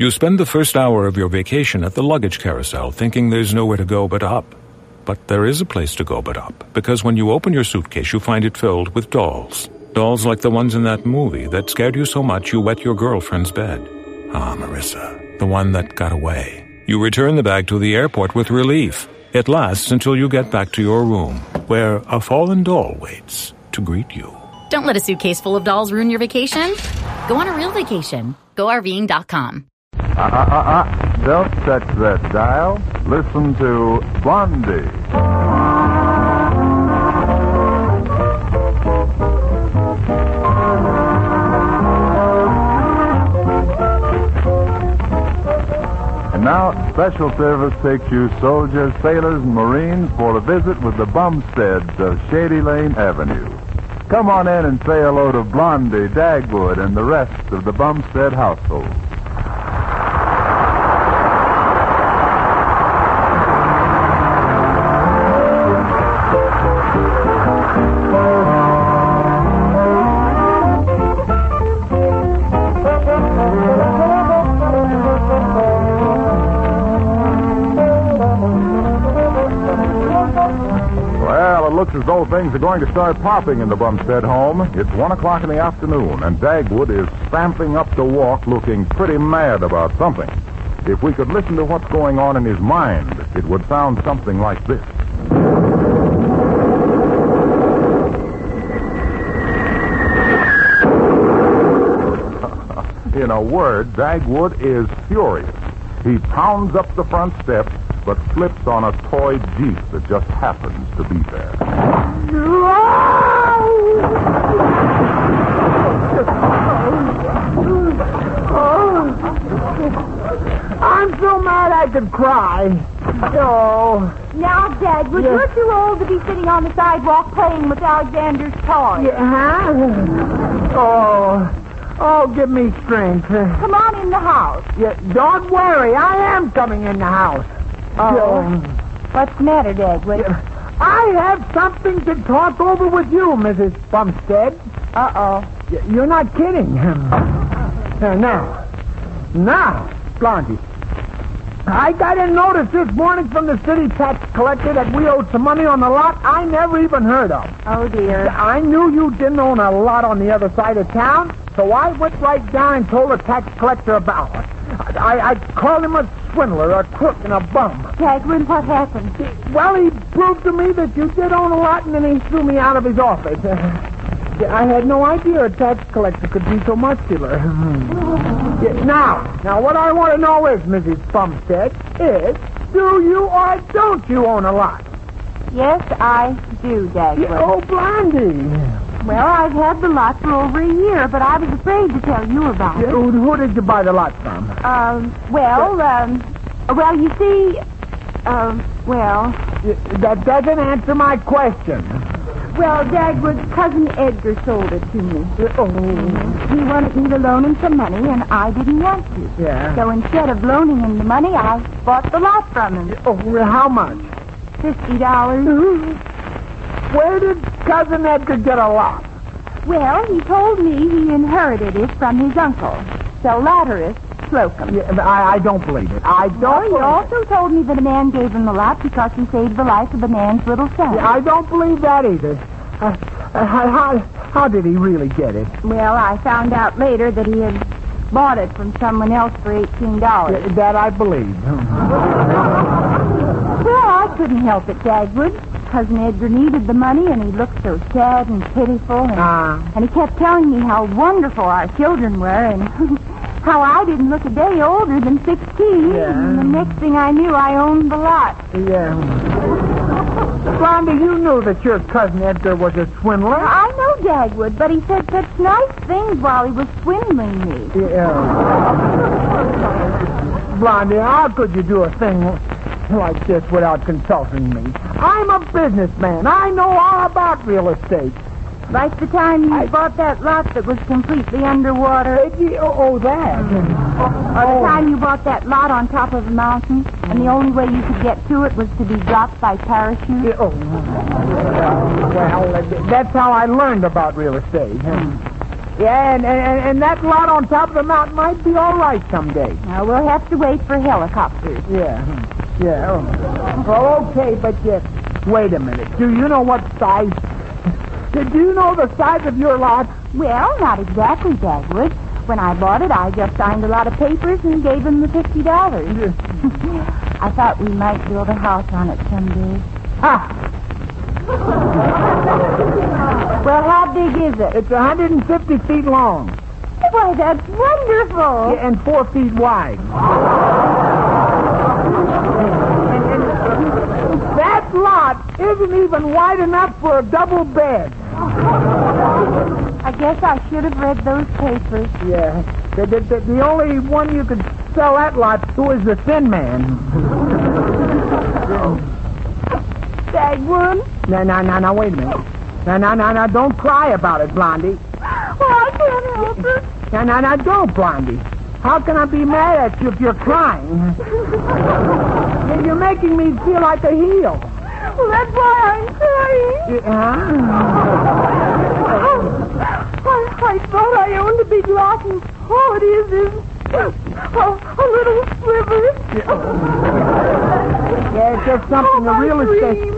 You spend the first hour of your vacation at the luggage carousel thinking there's nowhere to go but up. But there is a place to go but up, because when you open your suitcase, you find it filled with dolls. Dolls like the ones in that movie that scared you so much you wet your girlfriend's bed. Ah, Marissa, the one that got away. You return the bag to the airport with relief. It lasts until you get back to your room, where a fallen doll waits to greet you. Don't let a suitcase full of dolls ruin your vacation. Go on a real vacation. GoRVing.com. Uh, uh, uh. Don't touch that dial. Listen to Blondie. And now, special service takes you soldiers, sailors, and Marines for a visit with the Bumsteads of Shady Lane Avenue. Come on in and say hello to Blondie, Dagwood, and the rest of the Bumstead household. Things are going to start popping in the Bumstead home. It's one o'clock in the afternoon, and Dagwood is stamping up the walk looking pretty mad about something. If we could listen to what's going on in his mind, it would sound something like this. In a word, Dagwood is furious. He pounds up the front steps, but slips on a toy Jeep that just happens to be there. Oh, I'm so mad I could cry. Oh, Now, Dad, was Yes. you're too old to be sitting on the sidewalk playing with Alexander's toys. yeah, huh? Oh, oh, give me strength. Come on in the house. Yeah, don't worry, I am coming in the house. Oh. What's the matter, Dagwood? I have something to talk over with you, Mrs. Bumstead. Uh-oh. Y- You're not kidding. Uh, now, now, Blondie. I got a notice this morning from the city tax collector that we owed some money on the lot I never even heard of. Oh, dear. I knew you didn't own a lot on the other side of town, so I went right down and told the tax collector about it. I, I called him a swindler, a crook, and a bum. Dagwood, what happened? Well, he proved to me that you did own a lot, and then he threw me out of his office. I had no idea a tax collector could be so muscular. Yeah, now, now, what I want to know is, Mrs. Bumstead, is, do you or don't you own a lot? Yes, I do, Dagwood. Yeah, oh, Blondie. Well, I've had the lot for over a year, but I was afraid to tell you about it. who, who did you buy the lot from? Um, well, um, well, you see, um, well, That doesn't answer my question. well, Dagwood's cousin Edgar sold it to me. Oh, He wanted me to loan him some money, and I didn't want to. yeah. So instead of loaning him the money, I bought the lot from him. Oh, how much? Fifty dollars. Where did Cousin Edgar get a lot? Well, he told me he inherited it from his uncle, Sir Latterus Slocum. Yeah, I, I don't believe it. I don't Oh, he believe it. also told me that a man gave him the lot because he saved the life of a man's little son. Yeah, I don't believe that either. Uh, uh, how, how, did he really get it? Well, I found out later that he had bought it from someone else for eighteen dollars. Yeah, that I believe. Well, I couldn't help it, Dagwood. Cousin Edgar needed the money, and he looked so sad and pitiful, and, Ah. and he kept telling me how wonderful our children were, and how I didn't look a day older than sixteen. Yeah. And the next thing I knew, I owned the lot. Yeah. Blondie, you knew that your cousin Edgar was a swindler. I know Dagwood, but he said such nice things while he was swindling me. Yeah. Blondie, how could you do a thing like this without consulting me? I'm a businessman. I know all about real estate. Like the time you I- bought that lot that was completely underwater. Uh, oh, oh, that. Or the time you bought that lot on top of a mountain, and the only way you could get to it was to be dropped by parachute. Yeah, Oh, well, uh, that's how I learned about real estate. Yeah, and, and, and that lot on top of the mountain might be all right someday. Now, we'll have to wait for helicopters. Yeah, yeah. Oh. Well, okay, but uh, wait a minute. Do you know what size? Do you know the size of your lot? Well, not exactly, Dagwood. When I bought it, I just signed a lot of papers and gave him the fifty dollars. I thought we might build a house on it someday. Ha! Well, how big is it? It's 150 feet long Why, that's wonderful. yeah, and four feet wide. lot isn't even wide enough for a double bed. I guess I should have read those papers. Yeah. The, the, the, the only one you could sell that lot to is the Thin Man. Dagwood? No, no, no, no, wait a minute. No, no, no, no, don't cry about it, Blondie. Well, I can't help it. No, no, no, don't, Blondie. How can I be mad at you if you're crying? You're making me feel like a heel. Well, that's why I'm crying. Yeah. I, I thought I owned a big lot, and all it is is a, a little sliver. Yeah, it's just something Oh, the real estate. dream.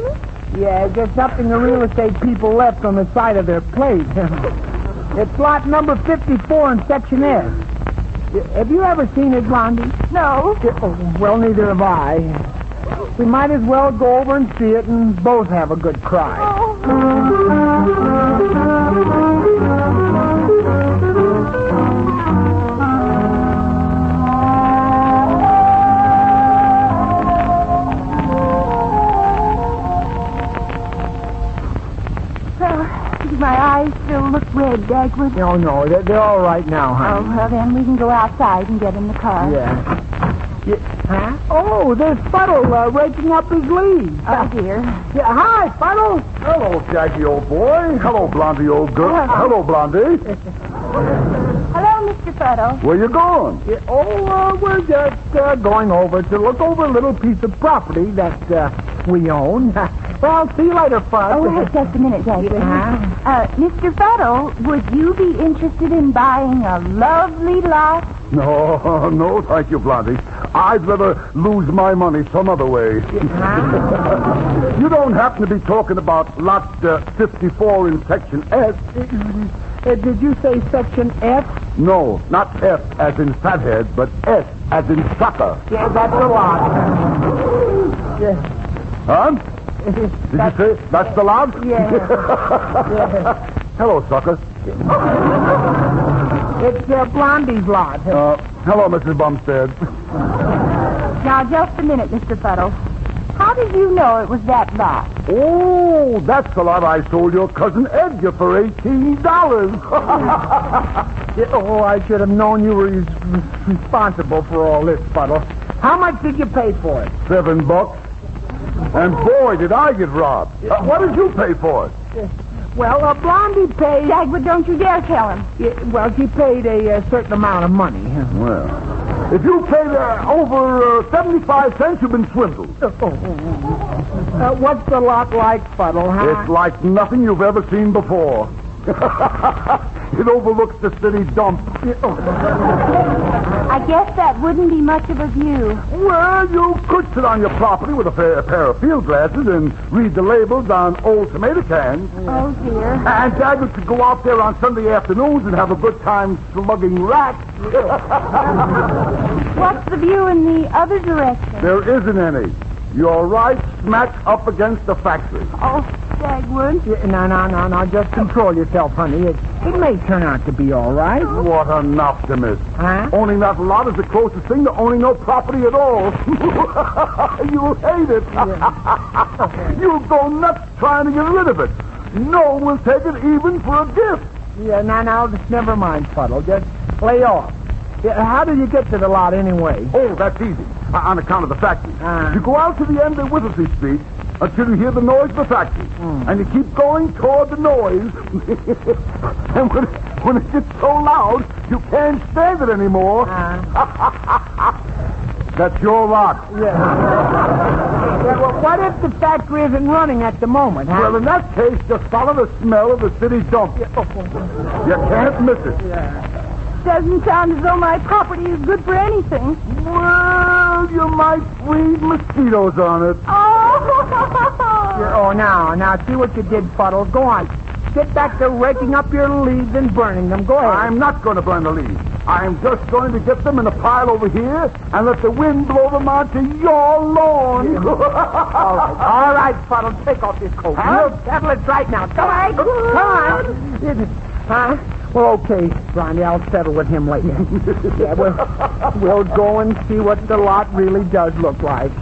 Yeah, it's just something the real estate people left on the side of their plate. it's lot number 54 in Section S. Have you ever seen it, Blondie? No. Oh, well, neither have I. We might as well go over and see it and both have a good cry. Well, do my eyes still look red, Dagwood? No, no, they're, they're all right now, huh? Oh, well, then we can go outside and get in the car. Yeah. Yeah. Huh? Oh, there's Fuddle uh, raking up his leaves. Oh, here. Yeah, hi, Fuddle. Hello, Shaggy, old boy. Hello, Blondie, old girl. Hello, Blondie. Hello, Mr. Fuddle. Where you going? Yeah, oh, uh, we're just uh, going over to look over a little piece of property that uh, we own. well, see you later, Fudd. Oh, wait just a minute, Dagwood. Yeah. Uh, Mr. Fuddle, would you be interested in buying a lovely lot? No, no, thank you, Blondie. I'd rather lose my money some other way. you don't happen to be talking about lot uh, 54 in Section S? Uh, did you say Section F? No, not F as in fathead, but S as in sucker. Yeah, that's a lot. yeah. Huh? Did you say that's the lot? Yeah. Hello, sucker. It's uh, Blondie's lot. Uh, hello, Mrs. Bumstead. Now, just a minute, Mr. Fuddle. How did you know it was that lot? Oh, that's the lot I sold your cousin Edgar for eighteen dollars. Yeah, oh, I should have known you were responsible for all this, Fuddle. How much did you pay for it? Seven bucks. And boy, did I get robbed. Uh, what did you pay for it? Well, uh, Blondie paid. Dagwood, don't you dare tell him. Yeah, well, she paid a, uh certain amount of money. Well, if you paid uh, over uh, 75 cents, you've been swindled. Uh, what's the lot like, Fuddle, huh? It's like nothing you've ever seen before. it overlooks the city dump. I guess that wouldn't be much of a view. Well, you could sit on your property with a pair, a pair of field glasses and read the labels on old tomato cans. Oh, dear. And Dagwood could go out there on Sunday afternoons and have a good time slugging rats. What's the view in the other direction? there isn't any. You're right smack up against the factory. Oh, Dagwood. Yeah, no, no, no, no. Just control yourself, honey. It, it may turn out to be all right. Oh. What an optimist. Huh? Owning that lot is the closest thing to owning no property at all. You'll hate it. You'll go nuts trying to get rid of it. No one will take it even for a gift. Yeah, now, now, just never mind, Fuddle. Just lay off. Yeah, how do you get to the lot anyway? Oh, that's easy. Uh, on account of the factory. Ah. You go out to the end of Whittlesey Street until you hear the noise of the factory. Hmm. And you keep going toward the noise. and when, when it gets so loud, you can't stand it anymore. that's your lot. Yeah, well, what if the factory isn't running at the moment, huh? Well, in that case, just follow the smell of the city dump. You can't miss it. Doesn't sound as though my property is good for anything. Well, you might breed mosquitoes on it. Oh! oh, now, now, see what you did, Fuddle. Go on. Get back to raking up your leaves and burning them. Go ahead. I'm not going to burn the leaves. I'm just going to get them in a pile over here and let the wind blow them onto your lawn. All right, all right, Fuddle, take off your coat. Huh? We'll settle it right now. Come on, come on. Huh? Well, okay, Ronnie, I'll settle with him later. yeah, we'll, we'll go and see what the lot really does look like.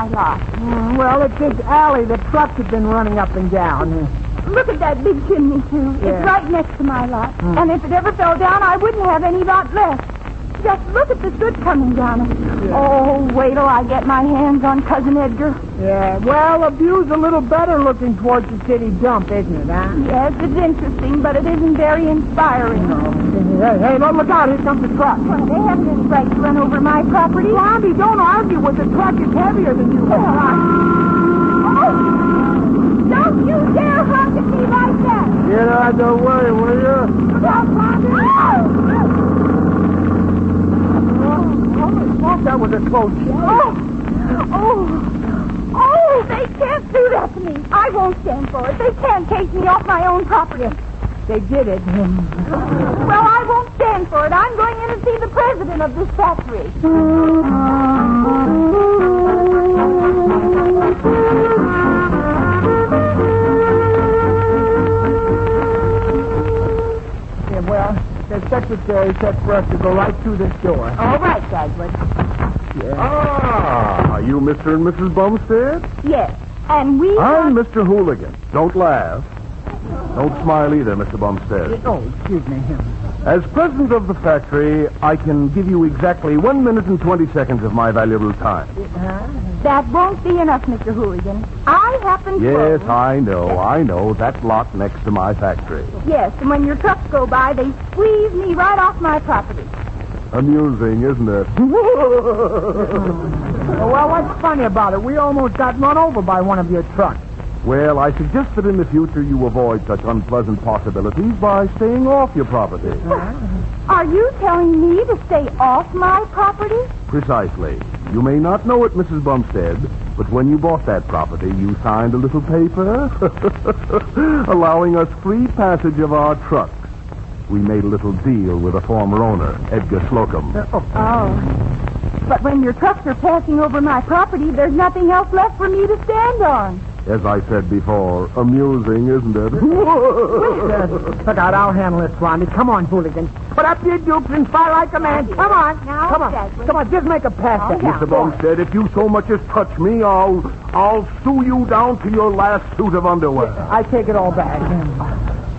My lot? Mm, well, it's this alley the trucks have been running up and down. Look at that big chimney, too. Yeah. It's right next to my lot. And if it ever fell down, I wouldn't have any lot left. Just look at the soot coming down it. Oh, wait till I get my hands on Cousin Edgar. Yeah, well, view's a little better looking towards the city dump, isn't it, huh? Yes, it's interesting, but it isn't very inspiring. Hey, hey, look, look out. Here comes the truck. Well, they haven't any right to run over my property. Blondie, don't argue with the truck. It's heavier than you. Well, I- Oh! Don't you dare honk at me like that! Get out of the way, will you? Look out, Blondie! Oh! oh. Smoke, that was a close shave. Oh! Oh! Oh! They can't do that to me. I won't stand for it. They can't take me off my own property. They did it. Well, I won't stand for it. I'm going in to see the president of this factory. Yeah, well, the secretary said for us to go right through this door. All right, Dagwood. Ah, are you Mr. and Mrs. Bumstead? Yes. And we... I'm Mr. Hooligan. Don't laugh. Don't smile either, Mr. Bumstead. Oh, excuse me. As president of the factory, I can give you exactly one minute and 20 seconds of my valuable time. That won't be enough, Mr. Hooligan. I happen to... Yes, I know, I know. That lot next to my factory. Yes, and when your trucks go by, they squeeze me right off my property. Amusing, isn't it? Oh, well, what's funny about it? We almost got run over by one of your trucks. well, I suggest that in the future you avoid such unpleasant possibilities by staying off your property. Are you telling me to stay off my property? Precisely. You may not know it, Mrs. Bumstead, but when you bought that property, you signed a little paper allowing us free passage of our trucks. We made a little deal with a former owner, Edgar Slocum. Oh. But when your trucks are passing over my property, there's nothing else left for me to stand on. As I said before, amusing, isn't it? Uh, look out, I'll handle this, Ronnie. Come on, hooligan. Put up your dukes and fight like a man. Come on. Now, Come on. Dagwood. Come on, just make a pass Oh, at yeah. Mr. Bumstead, if you so much as touch me, I'll I'll sue you down to your last suit of underwear. I take it all back.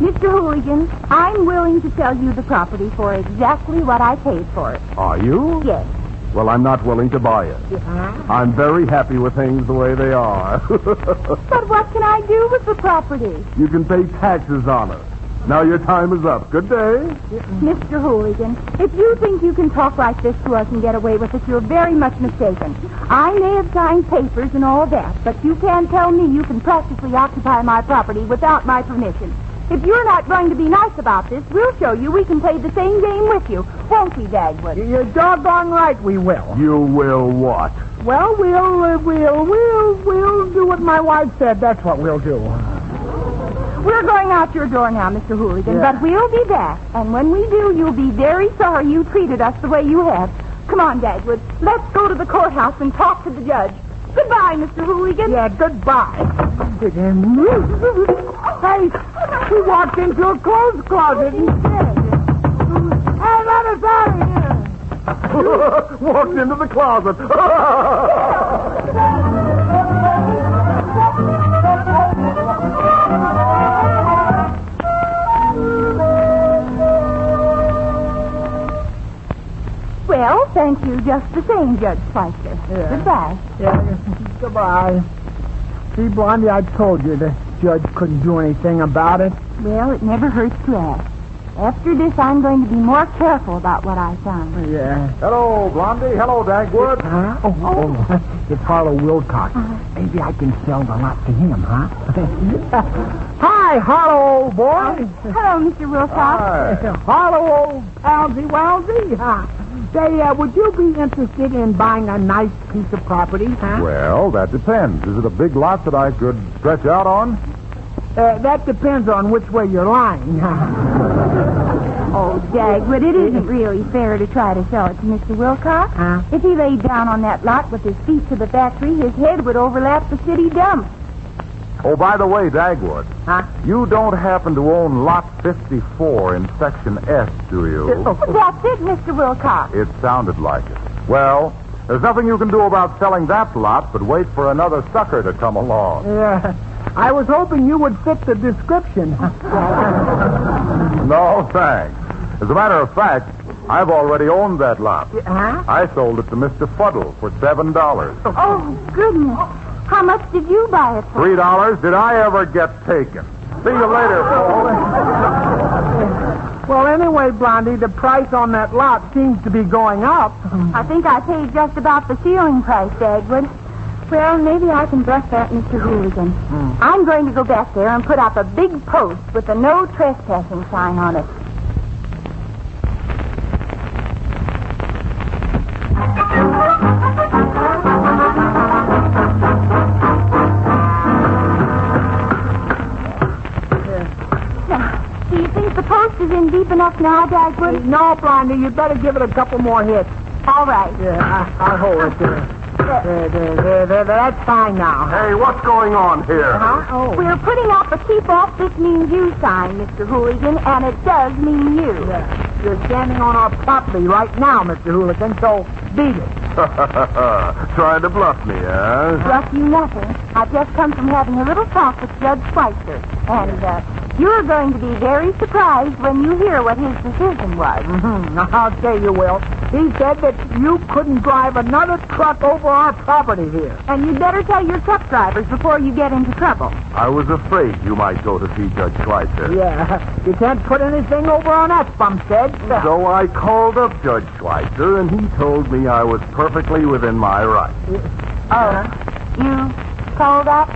Mr. Hooligan, I'm willing to sell you the property for exactly what I paid for it. Are you? Yes. Well, I'm not willing to buy it. I'm very happy with things the way they are. But what can I do with the property? you can pay taxes on it. Now your time is up. Good day. Mr. Hooligan, if you think you can talk like this to us and get away with it, you're very much mistaken. I may have signed papers and all that, but you can't tell me you can practically occupy my property without my permission. If you're not going to be nice about this, we'll show you we can play the same game with you. Won't we, Dagwood? You're doggone right we will. You will what? Well, we'll, uh, we'll, we'll, we'll do what my wife said. That's what we'll do. We're going out your door now, Mr. Hooligan, Yeah. but we'll be back. And when we do, you'll be very sorry you treated us the way you have. Come on, Dagwood. Let's go to the courthouse and talk to the judge. Goodbye, Mr. Hooligan. Yeah, goodbye. hey, he walked into a clothes closet instead. Hey, let us out of here. Walked into the closet. thank you just the same, Judge Schweitzer. Yeah. Goodbye. Yeah, goodbye. See, Blondie, I told you the judge couldn't do anything about it. Well, it never hurts to ask. After this, I'm going to be more careful about what I sign. Yeah. Hello, Blondie. Hello, Dagwood. Huh? Oh, oh. oh. It's Harlow Wilcox. Uh-huh. Maybe I can sell the lot to him, huh? Hi, Harlow, old boy. Hello, Mr. Wilcox. Hi. Harlow, old palsy walsy. Huh? Say, uh, would you be interested in buying a nice piece of property, huh? Well, that depends. Is it a big lot that I could stretch out on? Uh, that depends on which way you're lying. Oh, Dagwood, it isn't really fair to try to sell it to Mr. Wilcox. Huh? If he laid down on that lot with his feet to the factory, his head would overlap the city dump. Oh, by the way, Dagwood, Huh? you don't happen to own Lot 54 in Section S, do you? That's it, Mr. Wilcox. It sounded like it. Well, there's nothing you can do about selling that lot but wait for another sucker to come along. Yeah. I was hoping you would fit the description. No, thanks. As a matter of fact, I've already owned that lot. huh? I sold it to Mr. Fuddle for $7. Oh, goodness. How much did you buy it for? $3? Did I ever get taken? See you later, Paul. Well, anyway, Blondie, the price on that lot seems to be going up. I think I paid just about the ceiling price, Dagwood. Well, maybe I can brush that, Mr. Hooligan. Hmm. I'm going to go back there and put up a big post with a no trespassing sign on it. Enough now, Dagwood? No, Blondie, you'd better give it a couple more hits. All right. Yeah, I, I'll hold it there. There, there, there, there, That's fine now. Hey, what's going on here? Huh? Oh. We're putting up a keep off this means you sign, Mr. Hooligan, and it does mean you. Yeah. You're standing on our property right now, Mr. Hooligan, so beat it. Trying to bluff me, huh? Bluff you nothing. I've just come from having a little talk with Judge Schweitzer, and uh, you're going to be very surprised when you hear what his decision was. Hmm, I'll tell you, Will. He said that you couldn't drive another truck over our property here. And you'd better tell your truck drivers before you get into trouble. I was afraid you might go to see Judge Schweitzer. Yeah, you can't put anything over on us, Bumstead. So I called up Judge Schweitzer, and he told me I was perfectly within my rights. Oh, you called up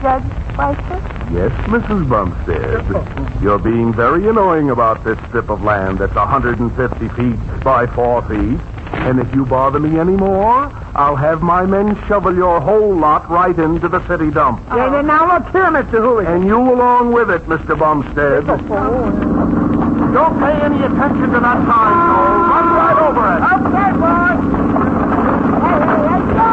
Judge Schweitzer? Yes, Mrs. Bumstead. You're being very annoying about this strip of land that's 150 feet by 4 feet. And if you bother me anymore, I'll have my men shovel your whole lot right into the city dump. Yeah, yeah, now look here, Mr. Hooligan. And you along with it, Mr. Bumstead. Don't pay any attention to that sign. Run right over it. Okay, boy. Hey, hey, hey, go.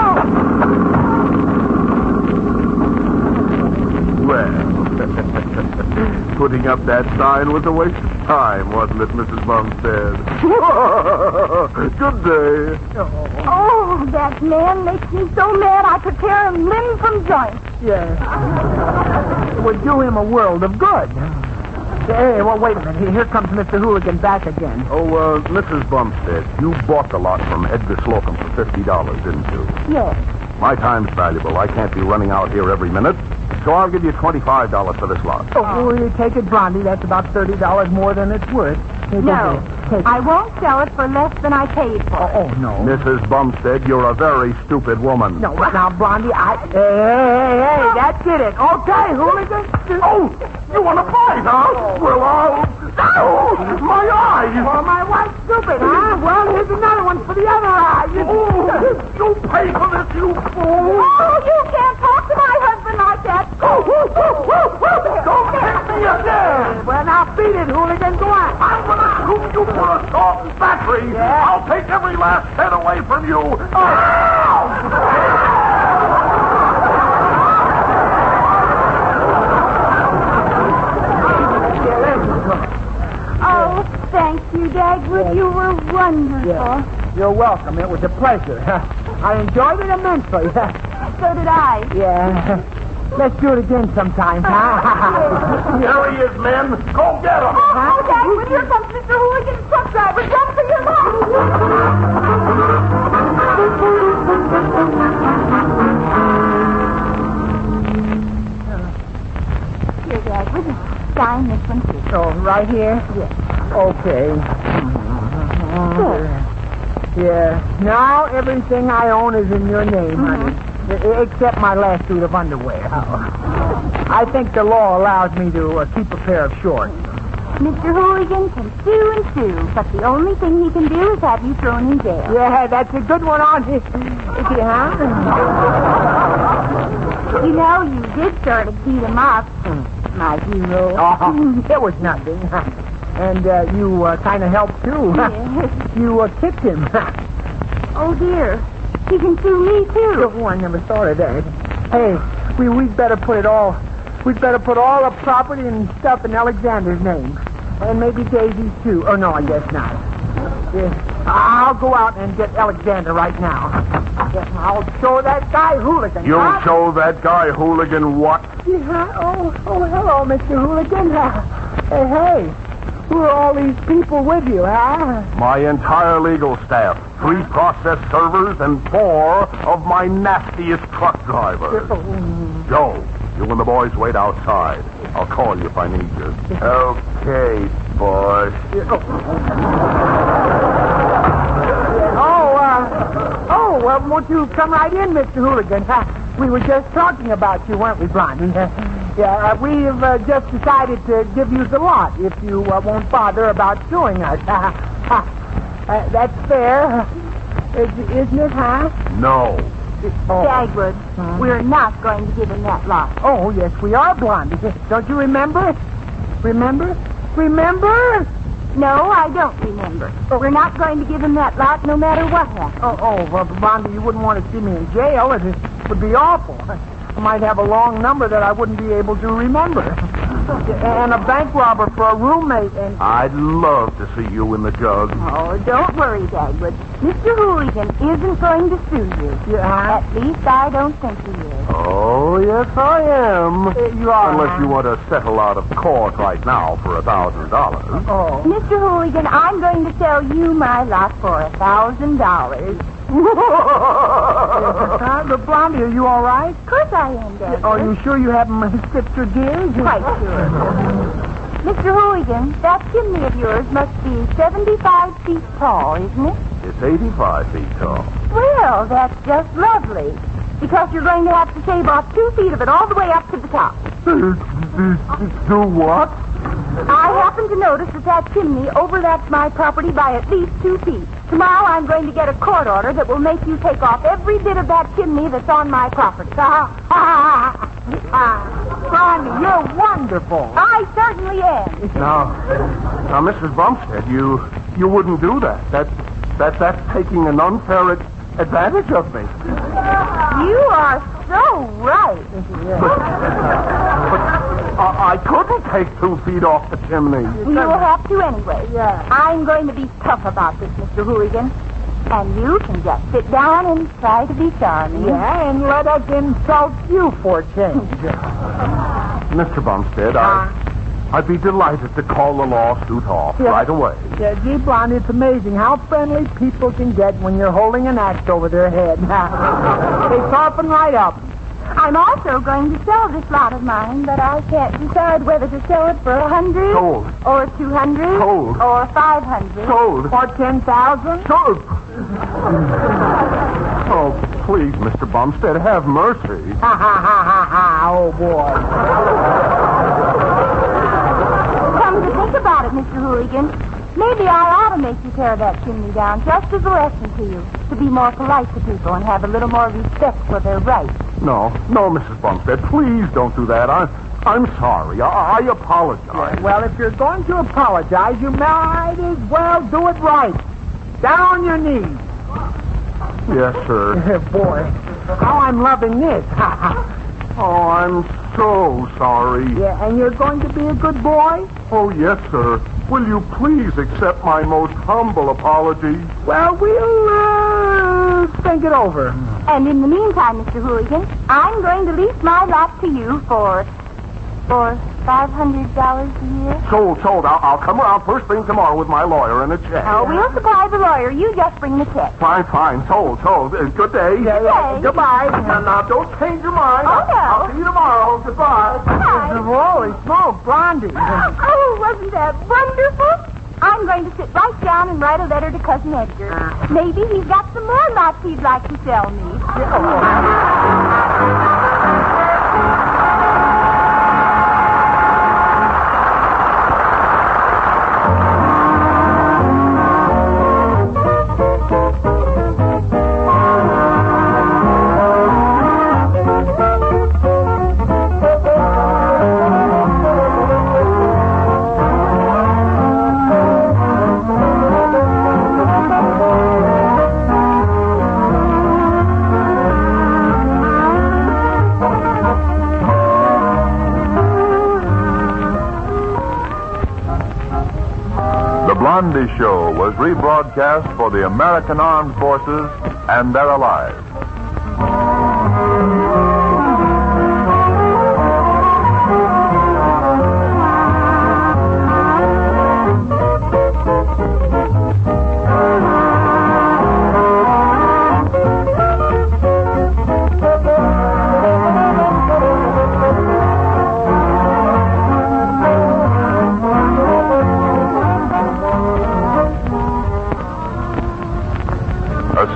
Well, putting up that sign was a waste of time, wasn't it, Mrs. Bumstead? Good day. Oh, that man makes me so mad I could tear him limb from joint. Yes. It would do him a world of good. Hey, well, wait a minute. Here comes Mr. Hooligan back again. Oh, uh, Mrs. Bumstead, you bought the lot from Edgar Slocum for $50, didn't you? Yes. My time's valuable. I can't be running out here every minute. So I'll give you $25 for this lot. Oh, will you take it, Blondie? That's about $30 more than it's worth. Here, No. Take it. I won't sell it for less than I paid for Oh, it. oh, oh no. Mrs. Bumstead, you're a very stupid woman. No, but now, Blondie, I... Hey, hey, hey, hey, that did it. Okay, who is Hooligan. Oh, you want to fight, huh? Well, I'll... Oh, my eyes! Oh, my wife's stupid, huh? Well, here's another one for the other eye. You, you pay for this, you fool! Oh, you can't talk to my husband like that. Don't hit me again! Well, now beat it, hooligan. Go on. I'm gonna shoot you for assault and battery. Yeah? I'll take every last away from you. Ow! Oh, thank you, Dagwood. You were wonderful. Yeah. You're welcome. It was a pleasure. I enjoyed it immensely. So did I. yeah. Let's do it again sometime, huh? Here he is, men. Go get him. Oh, oh Dagwood, here comes Mr. Hooligan's truck driver. Jump for your life. Here, Dagwood. Sign this one, too. oh, right here? Yes. Okay. Yeah. Now everything I own is in your name, mm-hmm. honey. Except my last suit of underwear. I think the law allows me to uh, keep a pair of shorts. Mr. Hooligan can sue and sue, but the only thing he can do is have you thrown in jail. Yeah, that's a good one on you. Huh? You know, you did sort of beat him up, my hero. Oh, it was nothing. And uh, you uh, kind of helped, too. Yes. You uh, kicked him. Oh, dear. He can sue me, too. Oh, I never thought of that. Hey, we we'd better put it all. We'd better put all the property and stuff in Alexander's name, and maybe Daisy's too. Oh no, I guess not. Yeah, I'll go out and get Alexander right now. Yeah, I'll show that guy hooligan. You'll huh? show that guy hooligan what? Yeah, oh, oh, hello, Mr. Hooligan. Hey, hey, who are all these people with you, huh? My entire legal staff, three process servers, and four of my nastiest truck drivers. Joe, you and the boys wait outside. I'll call you if I need you. Okay, boss. Oh, uh, oh, well, won't you come right in, Mr. Hooligan? We were just talking about you, weren't we, Blondie? Yeah, uh, we've uh, just decided to give you the lot if you uh, won't bother about suing us. uh, that's fair, Is- isn't it, huh? No. Oh. Dagwood, we're not going to give him that lot. oh, yes, we are, Blondie. Don't you remember? Remember? Remember? No, I don't remember. But we're not going to give him that lot no matter what happens. Oh, oh, well, Blondie, you wouldn't want to see me in jail. It would be awful. I might have a long number that I wouldn't be able to remember. And a bank robber for a roommate, and I'd love to see you in the jug. Oh, don't worry, Dagwood. Mr. Hooligan isn't going to sue you. yeah, At least I don't think he is. Oh, yes, I am. uh, you are. Unless you want to settle out of court right now for a thousand dollars. Oh, Mr. Hooligan, I'm going to sell you my lot for a thousand dollars. the Blondie, are you all right? Of course I am, Dagwood. Are you sure you haven't skipped your gears? Quite sure. Mr. Hooligan, that chimney of yours must be 75 feet tall, isn't it? It's 85 feet tall. Well, that's just lovely. Because you're going to have to shave off two feet of it all the way up to the top. Uh, uh, do what? I happen to notice that that chimney overlaps my property by at least two feet. Tomorrow I'm going to get a court order that will make you take off every bit of that chimney that's on my property. Ah, ah, ah, Blondie, you're wonderful. I certainly am. Now, now, Mrs. Bumstead, you you wouldn't do that. That that that's taking an unfair ad- advantage of me. You are so right. I, uh, I couldn't take two feet off the chimney. You'll have to anyway. Yeah. I'm going to be tough about this, Mr. Hooligan. And you can just sit down and try to be charming. Yeah, and let us insult you for a change. Mr. Bumstead, I uh-huh. I'd be delighted to call the lawsuit off Yeah. right away. Yeah, gee, Blondie, it's amazing how friendly people can get when you're holding an axe over their head. they soften right up. I'm also going to sell this lot of mine, but I can't decide whether to sell it for a hundred Sold. or two hundred Sold. or five hundred. Sold. For 10000 Sold. Oh, please, Mr. Bumstead, have mercy. Ha ha ha ha ha, oh boy. Come to think about about it, Mr. Hooligan. Maybe I ought to make you tear that chimney down just as a lesson to you. To be more polite to people and have a little more respect for their rights. No, no, Mrs. Bumstead, please don't do that. I'm, I'm sorry. I, I apologize. Well, if you're going to apologize, you might as well do it right. Down on your knees. Yes, sir. Boy, how I'm loving this. Oh, I'm so sorry. yeah, and you're going to be a good boy? Oh, yes, sir. Will you please accept my most humble apology? Well, we'll uh, think it over. And in the meantime, Mr. Hooligan, I'm going to lease my lot to you for for five hundred dollars a year. Sold, sold. I'll, I'll come around first thing tomorrow with my lawyer and a check. Oh, we'll supply the lawyer. You just bring the check. Fine, fine. Sold, sold. Uh, good day. Yeah, yeah. Okay. Goodbye. Now, now, don't change your mind. Oh, no. I'll see you tomorrow. Goodbye. Bye. Holy smoke, Blondie. Oh, wasn't that wonderful? I'm going to sit right down and write a letter to Cousin Edgar. Maybe he's got some more lots he'd like to sell me. The Blondie Show was rebroadcast for the American Armed Forces, and they're alive.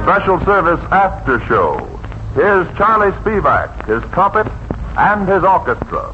Special service after show. Here's Charlie Spivak, his trumpet, and his orchestra.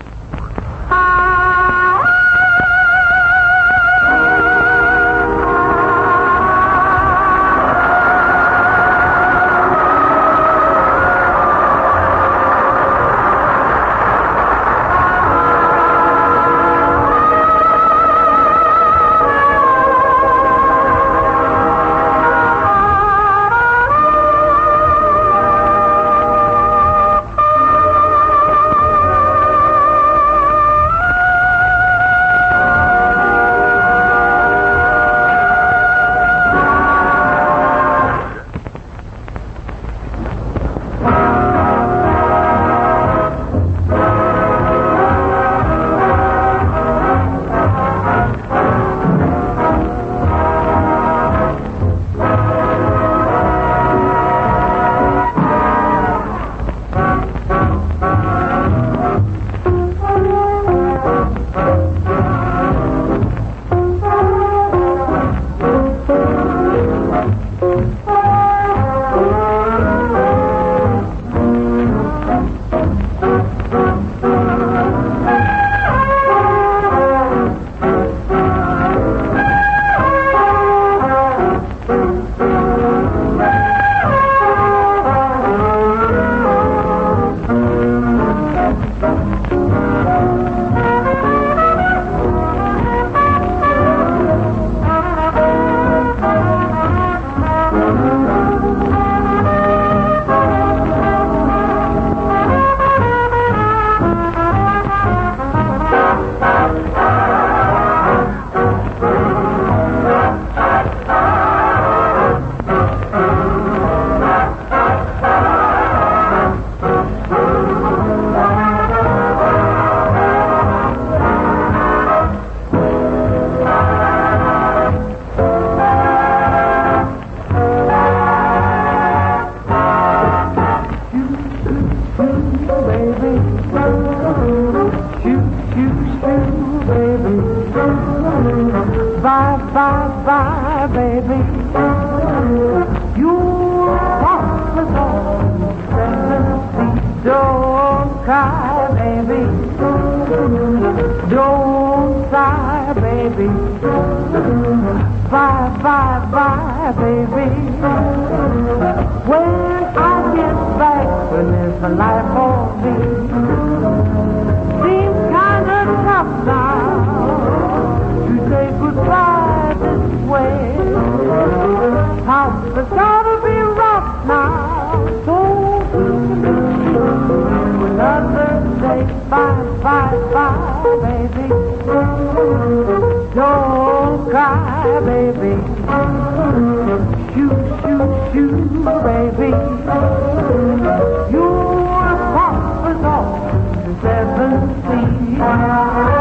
Baby. When I get back, when there's a life for me, seems kind of tough now to say goodbye this way. How it's Bye, bye, bye, baby. Don't cry, baby. Shoo, shoo, shoo, baby. Your papa's off to seven Great